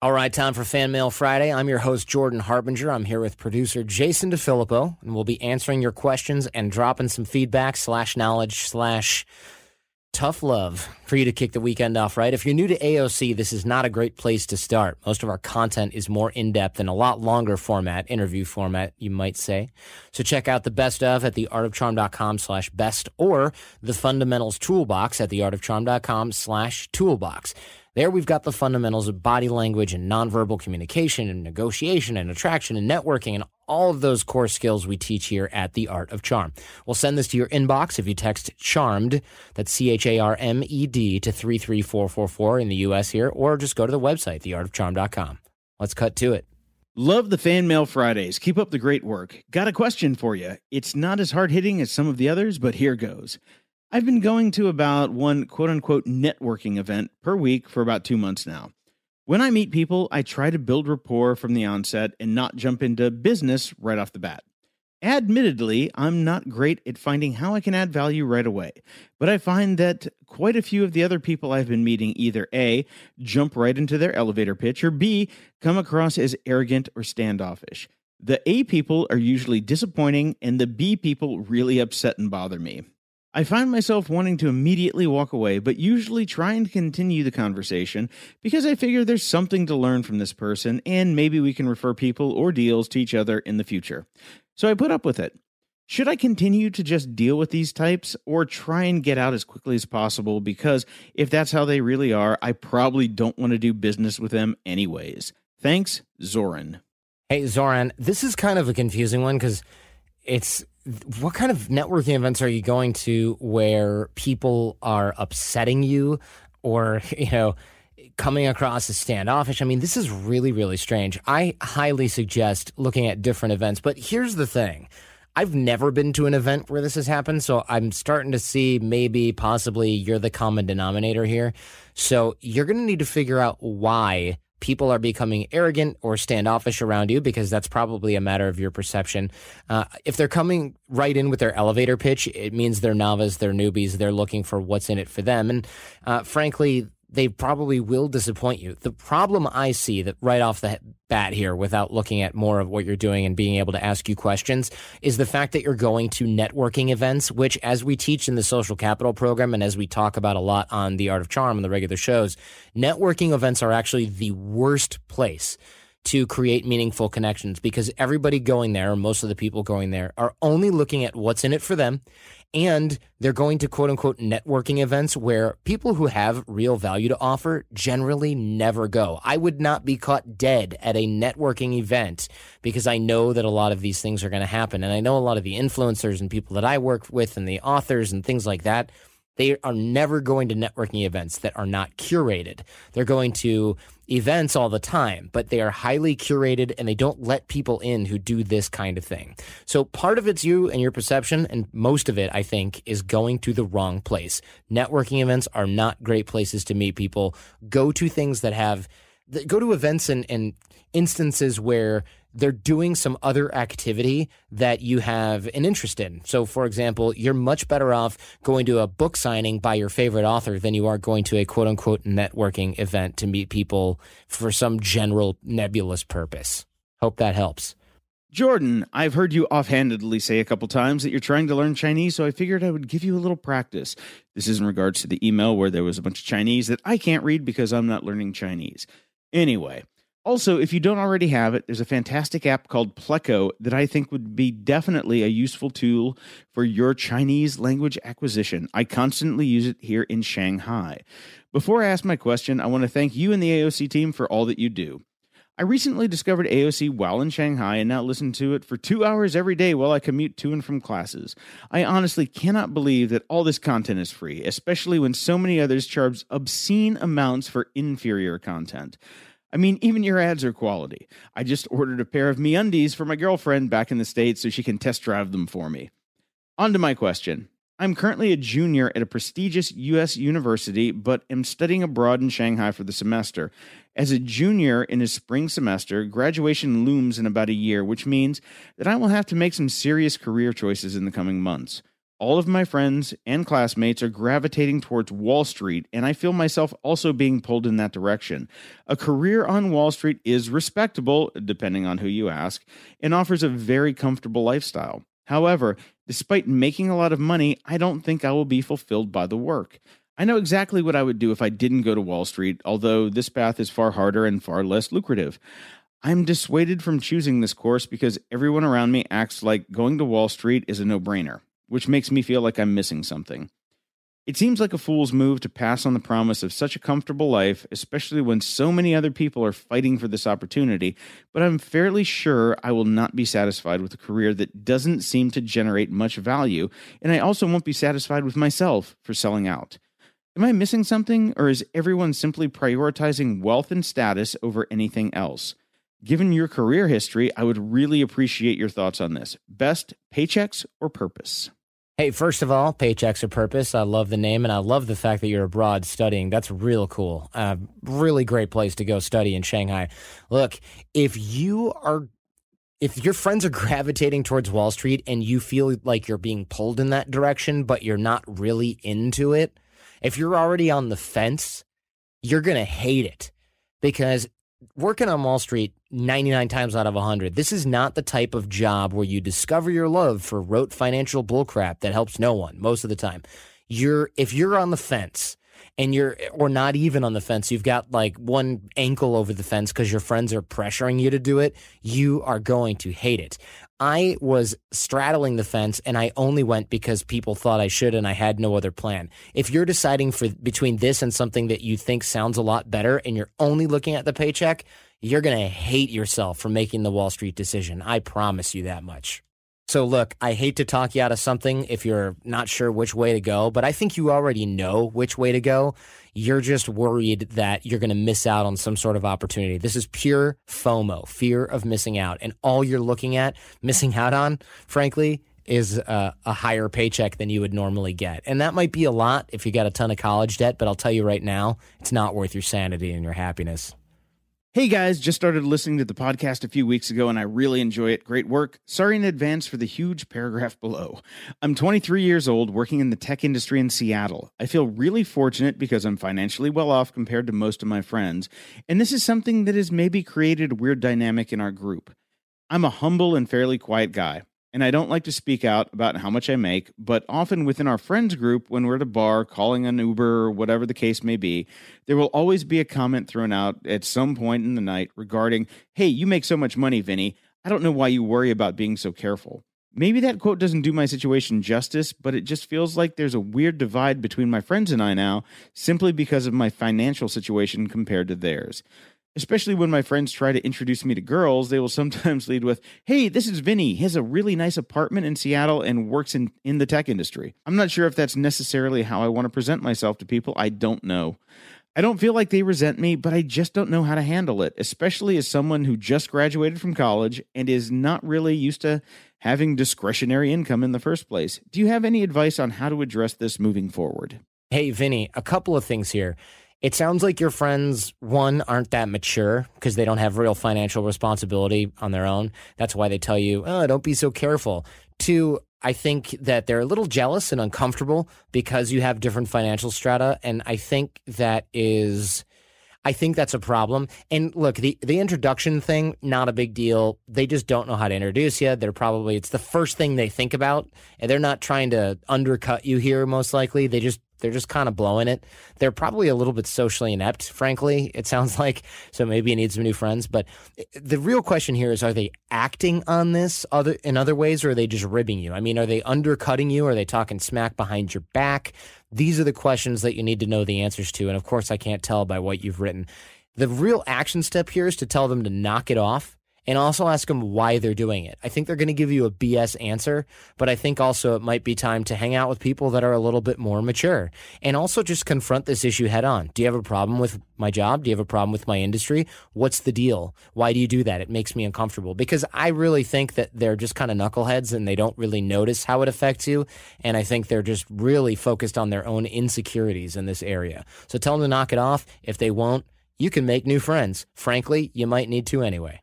All right, time for Fan Mail Friday. I'm your host, Jordan Harbinger. I'm here with producer Jason DeFilippo, and we'll be answering your questions and dropping some feedback slash knowledge slash tough love for you to kick the weekend off, right? If you're new to AOC, this is not a great place to start. Most of our content is more in depth and a lot longer format, interview format, you might say. So check out the best of at theartofcharm.com slash best or the fundamentals toolbox at theartofcharm.com slash toolbox. There we've got the fundamentals of body language and nonverbal communication and negotiation and attraction and networking and all of those core skills we teach here at The Art of Charm. We'll send this to your inbox if you text CHARMED, that's C H A R M E D, to 33444 in the US here, or just go to the website, theartofcharm.com. Let's cut to it. Love the fan mail Fridays. Keep up the great work. Got a question for you. It's not as hard hitting as some of the others, but here goes. I've been going to about one quote unquote networking event per week for about two months now. When I meet people, I try to build rapport from the onset and not jump into business right off the bat. Admittedly, I'm not great at finding how I can add value right away, but I find that quite a few of the other people I've been meeting either A, jump right into their elevator pitch, or B, come across as arrogant or standoffish. The A people are usually disappointing, and the B people really upset and bother me. I find myself wanting to immediately walk away, but usually try and continue the conversation because I figure there's something to learn from this person and maybe we can refer people or deals to each other in the future. So I put up with it. Should I continue to just deal with these types or try and get out as quickly as possible? Because if that's how they really are, I probably don't want to do business with them anyways. Thanks, Zoran. Hey, Zoran, this is kind of a confusing one because it's what kind of networking events are you going to where people are upsetting you or, you know, coming across as standoffish? I mean, this is really, really strange. I highly suggest looking at different events, but here's the thing. I've never been to an event where this has happened, so I'm starting to see maybe possibly you're the common denominator here. So you're going to need to figure out why people are becoming arrogant or standoffish around you because that's probably a matter of your perception. Uh, if they're coming right in with their elevator pitch, it means they're novice, they're newbies, they're looking for what's in it for them. And uh, frankly, they probably will disappoint you. The problem I see that right off the bat here, without looking at more of what you're doing and being able to ask you questions, is the fact that you're going to networking events, which, as we teach in the social capital program and as we talk about a lot on the art of charm and the regular shows, networking events are actually the worst place to create meaningful connections because everybody going there, most of the people going there, are only looking at what's in it for them and they're going to quote unquote networking events where people who have real value to offer generally never go. I would not be caught dead at a networking event because I know that a lot of these things are going to happen. And I know a lot of the influencers and people that I work with and the authors and things like that they are never going to networking events that are not curated. They're going to events all the time, but they are highly curated and they don't let people in who do this kind of thing. So part of it's you and your perception, and most of it, I think, is going to the wrong place. Networking events are not great places to meet people. Go to things that have, go to events and, and instances where they're doing some other activity that you have an interest in. So, for example, you're much better off going to a book signing by your favorite author than you are going to a quote unquote networking event to meet people for some general nebulous purpose. Hope that helps. Jordan, I've heard you offhandedly say a couple times that you're trying to learn Chinese, so I figured I would give you a little practice. This is in regards to the email where there was a bunch of Chinese that I can't read because I'm not learning Chinese. Anyway, also, if you don't already have it, there's a fantastic app called Pleco that I think would be definitely a useful tool for your Chinese language acquisition. I constantly use it here in Shanghai. Before I ask my question, I want to thank you and the AOC team for all that you do. I recently discovered AOC while in Shanghai and now listen to it for two hours every day while I commute to and from classes. I honestly cannot believe that all this content is free, especially when so many others charge obscene amounts for inferior content. I mean, even your ads are quality. I just ordered a pair of MeUndies for my girlfriend back in the States so she can test drive them for me. On to my question. I'm currently a junior at a prestigious U.S. university, but am studying abroad in Shanghai for the semester. As a junior in his spring semester, graduation looms in about a year, which means that I will have to make some serious career choices in the coming months. All of my friends and classmates are gravitating towards Wall Street, and I feel myself also being pulled in that direction. A career on Wall Street is respectable, depending on who you ask, and offers a very comfortable lifestyle. However, despite making a lot of money, I don't think I will be fulfilled by the work. I know exactly what I would do if I didn't go to Wall Street, although this path is far harder and far less lucrative. I'm dissuaded from choosing this course because everyone around me acts like going to Wall Street is a no brainer, which makes me feel like I'm missing something. It seems like a fool's move to pass on the promise of such a comfortable life, especially when so many other people are fighting for this opportunity, but I'm fairly sure I will not be satisfied with a career that doesn't seem to generate much value, and I also won't be satisfied with myself for selling out. Am I missing something, or is everyone simply prioritizing wealth and status over anything else? Given your career history, I would really appreciate your thoughts on this. Best paychecks or purpose? Hey, first of all, Paychecks or Purpose. I love the name and I love the fact that you're abroad studying. That's real cool. Uh, really great place to go study in Shanghai. Look, if you are, if your friends are gravitating towards Wall Street and you feel like you're being pulled in that direction, but you're not really into it, if you're already on the fence, you're going to hate it because working on Wall Street 99 times out of 100, this is not the type of job where you discover your love for rote financial bullcrap that helps no one most of the time. You're if you're on the fence and you're or not even on the fence, you've got like one ankle over the fence because your friends are pressuring you to do it, you are going to hate it. I was straddling the fence and I only went because people thought I should and I had no other plan. If you're deciding for between this and something that you think sounds a lot better and you're only looking at the paycheck, you're going to hate yourself for making the Wall Street decision. I promise you that much. So, look, I hate to talk you out of something if you're not sure which way to go, but I think you already know which way to go. You're just worried that you're going to miss out on some sort of opportunity. This is pure FOMO, fear of missing out. And all you're looking at, missing out on, frankly, is a, a, higher paycheck than you would normally get. And that might be a lot if you got a ton of college debt, but I'll tell you right now, it's not worth your sanity and your happiness. Hey guys, just started listening to the podcast a few weeks ago and I really enjoy it. Great work. Sorry in advance for the huge paragraph below. I'm 23 years old, working in the tech industry in Seattle. I feel really fortunate because I'm financially well off compared to most of my friends, and this is something that has maybe created a weird dynamic in our group. I'm a humble and fairly quiet guy and I don't like to speak out about how much I make, but often within our friends group, when we're at a bar calling an Uber or whatever the case may be, there will always be a comment thrown out at some point in the night regarding, Hey, you make so much money, Vinny. I don't know why you worry about being so careful. Maybe that quote doesn't do my situation justice, but it just feels like there's a weird divide between my friends and I now simply because of my financial situation compared to theirs especially when my friends try to introduce me to girls, they will sometimes lead with, Hey, this is Vinny. He has a really nice apartment in Seattle and works in, in the tech industry. I'm not sure if that's necessarily how I want to present myself to people. I don't know. I don't feel like they resent me, but I just don't know how to handle it, especially as someone who just graduated from college and is not really used to having discretionary income in the first place. Do you have any advice on how to address this moving forward? Hey, Vinny, a couple of things here. It sounds like your friends, one, aren't that mature because they don't have real financial responsibility on their own. That's why they tell you, oh, don't be so careful. Two, I think that they're a little jealous and uncomfortable because you have different financial strata. And I think that is. I think that's a problem. And look, the the introduction thing, not a big deal. They just don't know how to introduce you. They're probably it's the first thing they think about, and they're not trying to undercut you here. Most likely, they just they're just kind of blowing it. They're probably a little bit socially inept, frankly, it sounds like. So maybe you need some new friends. But eh, the real question here is are they acting on this other in other ways or are they just ribbing you? I mean, are they undercutting you? Are they talking smack behind your back? These are the questions that you need to know the answers to. And of course, I can't tell by what you've written. The real action step here is to tell them to knock it off and also ask them why they're doing it. I think they're going to give you a BS answer, but I think also it might be time to hang out with people that are a little bit more mature and also just confront this issue head on. Do you have a problem with my job? Do you have a problem with my industry? What's the deal? Why do you do that? It makes me uncomfortable because I really think that they're just kind of knuckleheads and they don't really notice how it affects you. And I think they're just really focused on their own insecurities in this area. So tell them to knock it off. If they won't, you can make new friends. Frankly, you might need to anyway.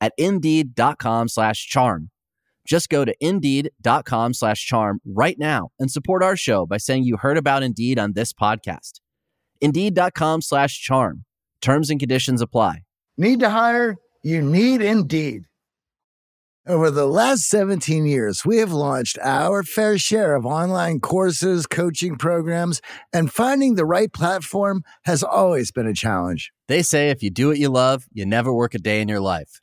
at indeed.com slash charm. Just go to indeed.com slash charm right now and support our show by saying you heard about Indeed on this podcast. Indeed.com slash charm. Terms and conditions apply. Need to hire? You need Indeed. Over the last 17 years, we have launched our fair share of online courses, coaching programs, and finding the right platform has always been a challenge. They say if you do what you love, you never work a day in your life.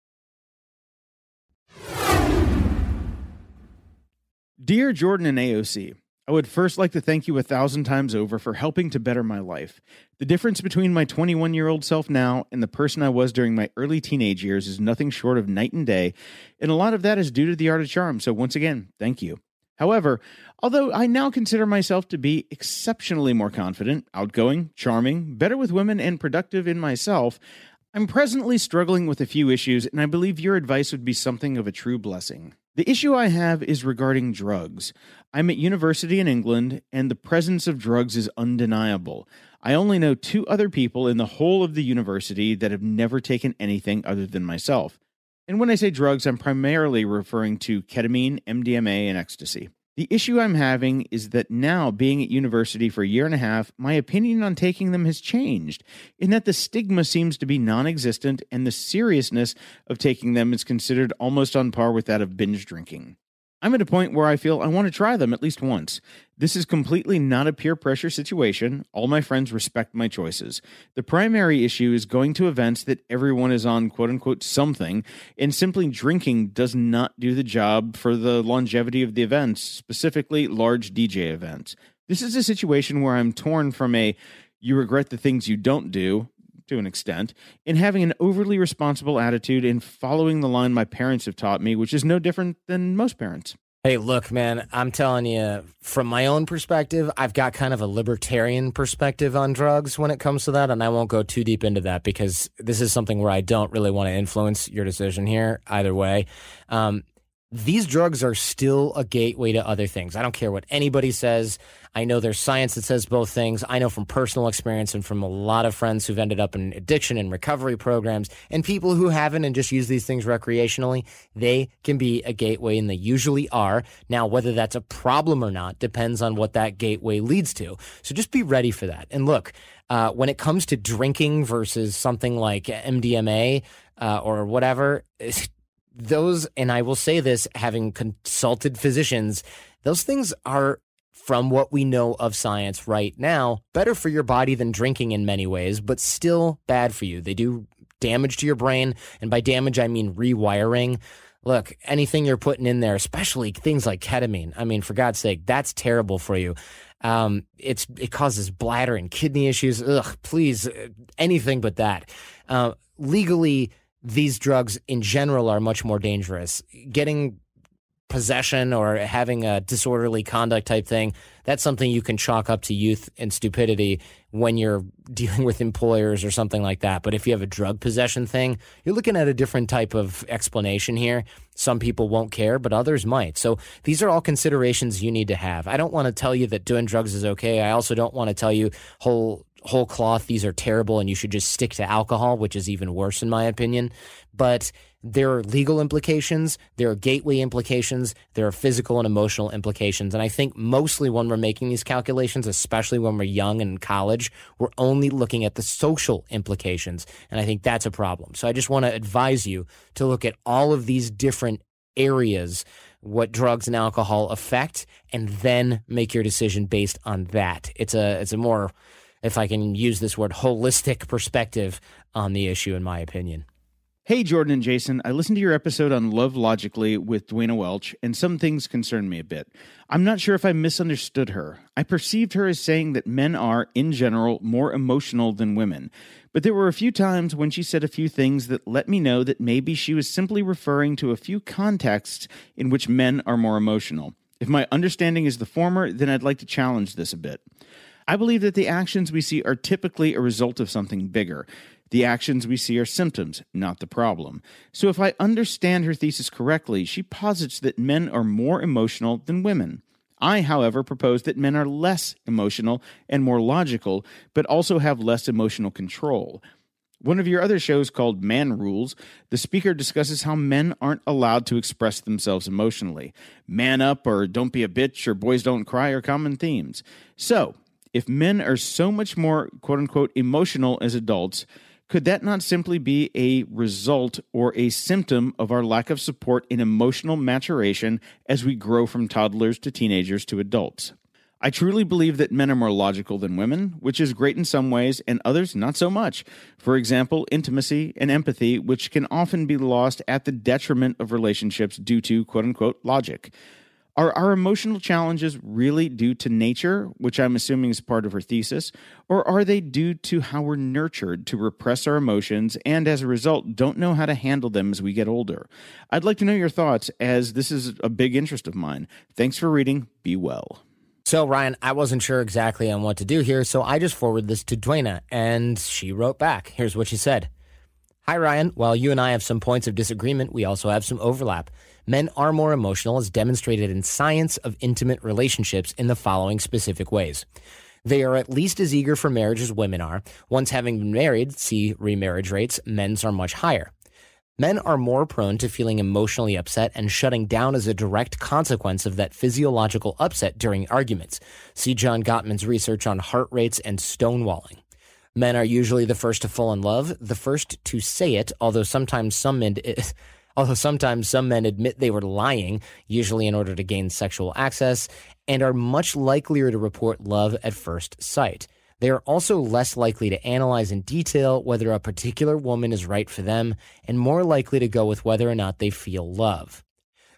Dear Jordan and AOC, I would first like to thank you a thousand times over for helping to better my life. The difference between my 21 year old self now and the person I was during my early teenage years is nothing short of night and day, and a lot of that is due to the art of charm. So, once again, thank you. However, although I now consider myself to be exceptionally more confident, outgoing, charming, better with women, and productive in myself, I'm presently struggling with a few issues, and I believe your advice would be something of a true blessing. The issue I have is regarding drugs. I'm at university in England, and the presence of drugs is undeniable. I only know two other people in the whole of the university that have never taken anything other than myself. And when I say drugs, I'm primarily referring to ketamine, MDMA, and ecstasy. The issue I'm having is that now, being at university for a year and a half, my opinion on taking them has changed, in that the stigma seems to be non existent and the seriousness of taking them is considered almost on par with that of binge drinking. I'm at a point where I feel I want to try them at least once. This is completely not a peer pressure situation. All my friends respect my choices. The primary issue is going to events that everyone is on quote unquote something, and simply drinking does not do the job for the longevity of the events, specifically large DJ events. This is a situation where I'm torn from a you regret the things you don't do to an extent, in having an overly responsible attitude in following the line my parents have taught me, which is no different than most parents. Hey, look, man, I'm telling you, from my own perspective, I've got kind of a libertarian perspective on drugs when it comes to that, and I won't go too deep into that because this is something where I don't really want to influence your decision here either way. Um, these drugs are still a gateway to other things. I don't care what anybody says. I know there's science that says both things. I know from personal experience and from a lot of friends who've ended up in addiction and recovery programs and people who haven't and just use these things recreationally, they can be a gateway and they usually are. Now, whether that's a problem or not depends on what that gateway leads to. So just be ready for that. And look, uh, when it comes to drinking versus something like MDMA uh, or whatever, those, and I will say this having consulted physicians, those things are from what we know of science right now, better for your body than drinking in many ways, but still bad for you. They do damage to your brain. And by damage, I mean rewiring. Look, anything you're putting in there, especially things like ketamine, I mean, for God's sake, that's terrible for you. Um, it's it causes bladder and kidney issues. Ugh, please, uh, anything but that. Uh, legally, these drugs in general are much more dangerous. Getting possession or having a disorderly conduct type thing, that's something you can chalk up to youth and stupidity when you're dealing with employers or something like that. But if you have a drug possession thing, you're looking at a different type of explanation here. Some people won't care, but others might. So these are all considerations you need to have. I don't want to tell you that doing drugs is okay. I also don't want to tell you whole whole cloth these are terrible and you should just stick to alcohol, which is even worse in my opinion. But there are legal implications, there are gateway implications, there are physical and emotional implications. And I think mostly when we're making these calculations, especially when we're young and in college, we're only looking at the social implications. And I think that's a problem. So I just want to advise you to look at all of these different areas what drugs and alcohol affect and then make your decision based on that. It's a it's a more if I can use this word holistic perspective on the issue in my opinion. Hey, Jordan and Jason, I listened to your episode on Love Logically with Duana Welch, and some things concern me a bit. I'm not sure if I misunderstood her. I perceived her as saying that men are, in general, more emotional than women. But there were a few times when she said a few things that let me know that maybe she was simply referring to a few contexts in which men are more emotional. If my understanding is the former, then I'd like to challenge this a bit. I believe that the actions we see are typically a result of something bigger. The actions we see are symptoms, not the problem. So, if I understand her thesis correctly, she posits that men are more emotional than women. I, however, propose that men are less emotional and more logical, but also have less emotional control. One of your other shows called Man Rules, the speaker discusses how men aren't allowed to express themselves emotionally. Man up or don't be a bitch or boys don't cry are common themes. So, if men are so much more quote unquote emotional as adults, could that not simply be a result or a symptom of our lack of support in emotional maturation as we grow from toddlers to teenagers to adults? I truly believe that men are more logical than women, which is great in some ways and others not so much. For example, intimacy and empathy, which can often be lost at the detriment of relationships due to quote unquote logic. Are our emotional challenges really due to nature, which I'm assuming is part of her thesis, or are they due to how we're nurtured to repress our emotions and as a result don't know how to handle them as we get older? I'd like to know your thoughts as this is a big interest of mine. Thanks for reading. Be well. So, Ryan, I wasn't sure exactly on what to do here, so I just forwarded this to Duana, and she wrote back. Here's what she said Hi, Ryan. While you and I have some points of disagreement, we also have some overlap men are more emotional as demonstrated in science of intimate relationships in the following specific ways. They are at least as eager for marriage as women are. Once having been married, see remarriage rates, men's are much higher. Men are more prone to feeling emotionally upset and shutting down as a direct consequence of that physiological upset during arguments. See John Gottman's research on heart rates and stonewalling. Men are usually the first to fall in love, the first to say it, although sometimes some men although sometimes some men admit they were lying, usually in order to gain sexual access, and are much likelier to report love at first sight. They are also less likely to analyze in detail whether a particular woman is right for them and more likely to go with whether or not they feel love.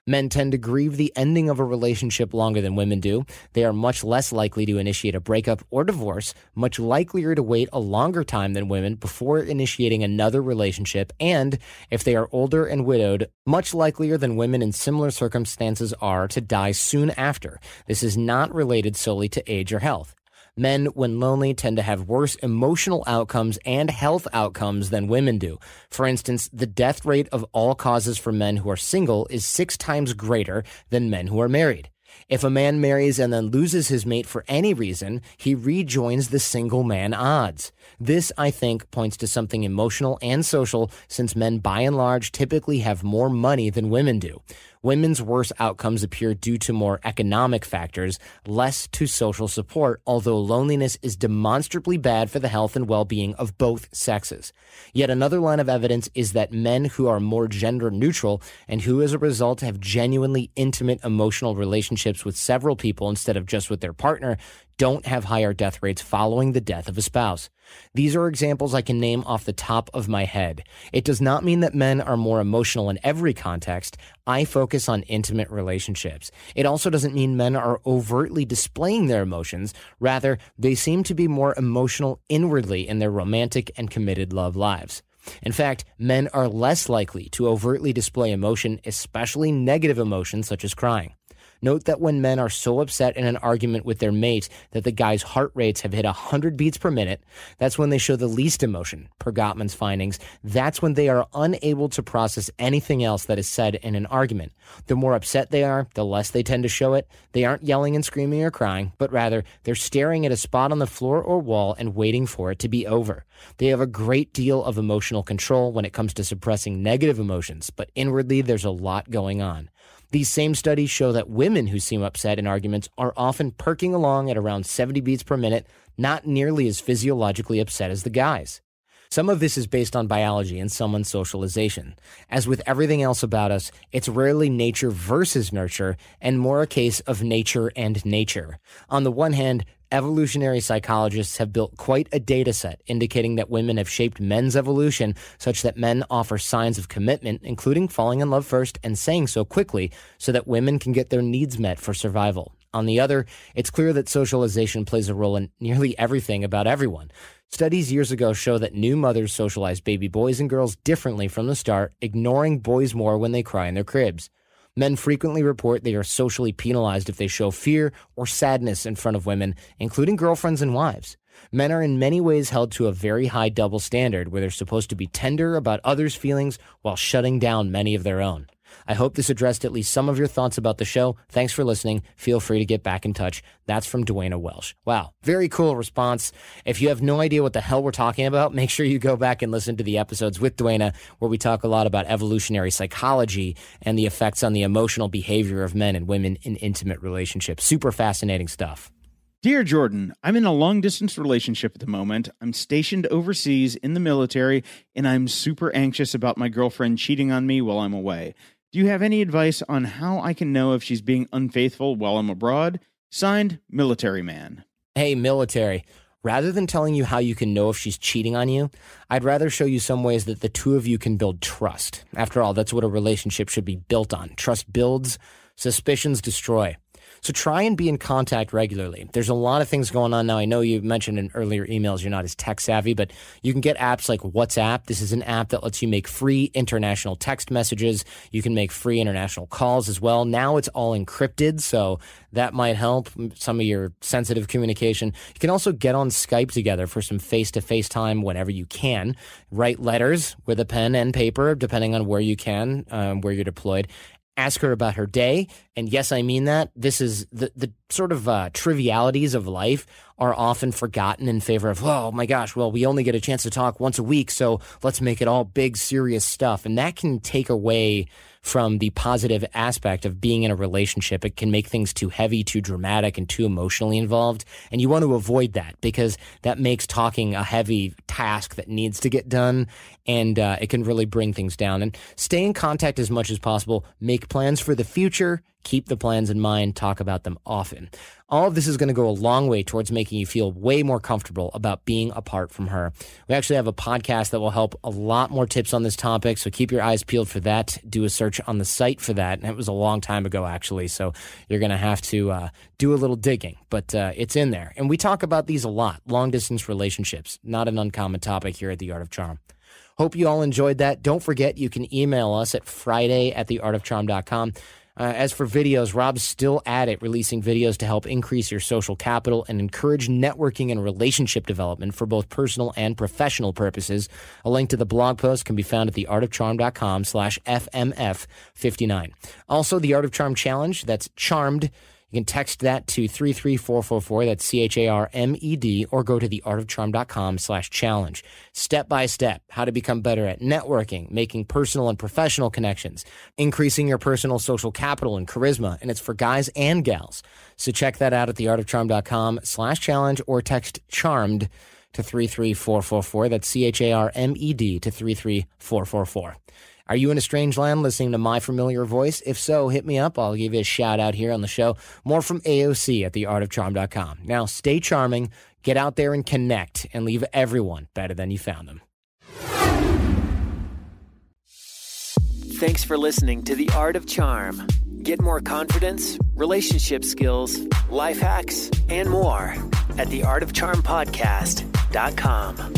Men tend to grieve the ending of a relationship longer than women do. They are much less likely to initiate a breakup or divorce, much likelier to wait a longer time than women before initiating another relationship, and if they are older and widowed, much likelier than women in similar circumstances are to die soon after. This is not related solely to age or health. Men, when lonely, tend to have worse emotional outcomes and health outcomes than women do. For instance, the death rate of all causes for men who are single is six times greater than men who are married. If a man marries and then loses his mate for any reason, he rejoins the single man odds. This, I think, points to something emotional and social since men by and large typically have more money than women do. Women's worse outcomes appear due to more economic factors, less to social support, although loneliness is demonstrably bad for the health and well-being of both sexes. Yet another line of evidence is that men who are more gender neutral and who as a result have genuinely intimate emotional relationships with several people instead of just with their partner don't have higher death rates following the death of a spouse. These are examples I can name off the top of my head. It does not mean that men are more emotional in every context. I focus on intimate relationships. It also doesn't mean men are overtly displaying their emotions. Rather, they seem to be more emotional inwardly in their romantic and committed love lives. In fact, men are less likely to overtly display emotion, especially negative emotions such as crying. Note that when men are so upset in an argument with their mate that the guy's heart rates have hit 100 beats per minute, that's when they show the least emotion, per Gottman's findings. That's when they are unable to process anything else that is said in an argument. The more upset they are, the less they tend to show it. They aren't yelling and screaming or crying, but rather they're staring at a spot on the floor or wall and waiting for it to be over. They have a great deal of emotional control when it comes to suppressing negative emotions, but inwardly there's a lot going on. These same studies show that women who seem upset in arguments are often perking along at around 70 beats per minute, not nearly as physiologically upset as the guys. Some of this is based on biology and someone's socialization. As with everything else about us, it's rarely nature versus nurture and more a case of nature and nature. On the one hand, evolutionary psychologists have built quite a data set indicating that women have shaped men's evolution such that men offer signs of commitment, including falling in love first and saying so quickly so that women can get their needs met for survival. On the other, it's clear that socialization plays a role in nearly everything about everyone. Studies years ago show that new mothers socialize baby boys and girls differently from the start, ignoring boys more when they cry in their cribs. Men frequently report they are socially penalized if they show fear or sadness in front of women, including girlfriends and wives. Men are in many ways held to a very high double standard where they're supposed to be tender about others' feelings while shutting down many of their own. I hope this addressed at least some of your thoughts about the show. Thanks for listening. Feel free to get back in touch. That's from Duana Welch. Wow, very cool response. If you have no idea what the hell we're talking about, make sure you go back and listen to the episodes with Duana, where we talk a lot about evolutionary psychology and the effects on the emotional behavior of men and women in intimate relationships. Super fascinating stuff. Dear Jordan, I'm in a long distance relationship at the moment. I'm stationed overseas in the military, and I'm super anxious about my girlfriend cheating on me while I'm away. Do you have any advice on how I can know if she's being unfaithful while I'm abroad? Signed, Military Man. Hey, military. Rather than telling you how you can know if she's cheating on you, I'd rather show you some ways that the two of you can build trust. After all, that's what a relationship should be built on. Trust builds, suspicions destroy. So try and be in contact regularly. There's a lot of things going on now. I know you mentioned in earlier emails you're not as tech savvy, but you can get apps like WhatsApp. This is an app that lets you make free international text messages. You can make free international calls as well. Now it's all encrypted, so that might help some of your sensitive communication. You can also get on Skype together for some face to face time whenever you can. Write letters with a pen and paper, depending on where you can, um, where you're deployed ask her about her day. And yes, I mean that. This is the, the sort of uh, trivialities of life are often forgotten in favor of, oh my gosh, well, we only get a chance to talk once a week, so let's make it all big, serious stuff. And that can take away from the positive aspect of being in a relationship. It can make things too heavy, too dramatic, and too emotionally involved. And you want to avoid that because that makes talking a heavy task that needs to get done. And uh, it can really bring things down. And stay in contact as much as possible. Make plans for the future Keep the plans in mind, talk about them often. All of this is going to go a long way towards making you feel way more comfortable about being apart from her. We actually have a podcast that will help a lot more tips on this topic, so keep your eyes peeled for that. Do a search on the site for that. And it was a long time ago, actually, so you're going to have to uh, do a little digging, but uh, it's in there. And we talk about these a lot long distance relationships, not an uncommon topic here at The Art of Charm. Hope you all enjoyed that. Don't forget, you can email us at friday at theartofcharm.com. Uh, as for videos, Rob's still at it, releasing videos to help increase your social capital and encourage networking and relationship development for both personal and professional purposes. A link to the blog post can be found at theartofcharm.com slash FMF59. Also, the Art of Charm Challenge, that's charmed you can text that to 33444, that's C-H-A-R-M-E-D, or go to theartofcharm.com slash challenge. Step by step, how to become better at networking, making personal and professional connections, increasing your personal social capital and charisma, and it's for guys and gals. So check that out at theartofcharm.com slash challenge or text charmed to 33444. That's C-H-A-R-M-E-D to 33444. Are you in a strange land listening to my familiar voice? If so, hit me up. I'll give you a shout out here on the show. More from AOC at theartofcharm.com. Now, stay charming, get out there and connect, and leave everyone better than you found them. Thanks for listening to The Art of Charm. Get more confidence, relationship skills, life hacks, and more at theartofcharmpodcast.com.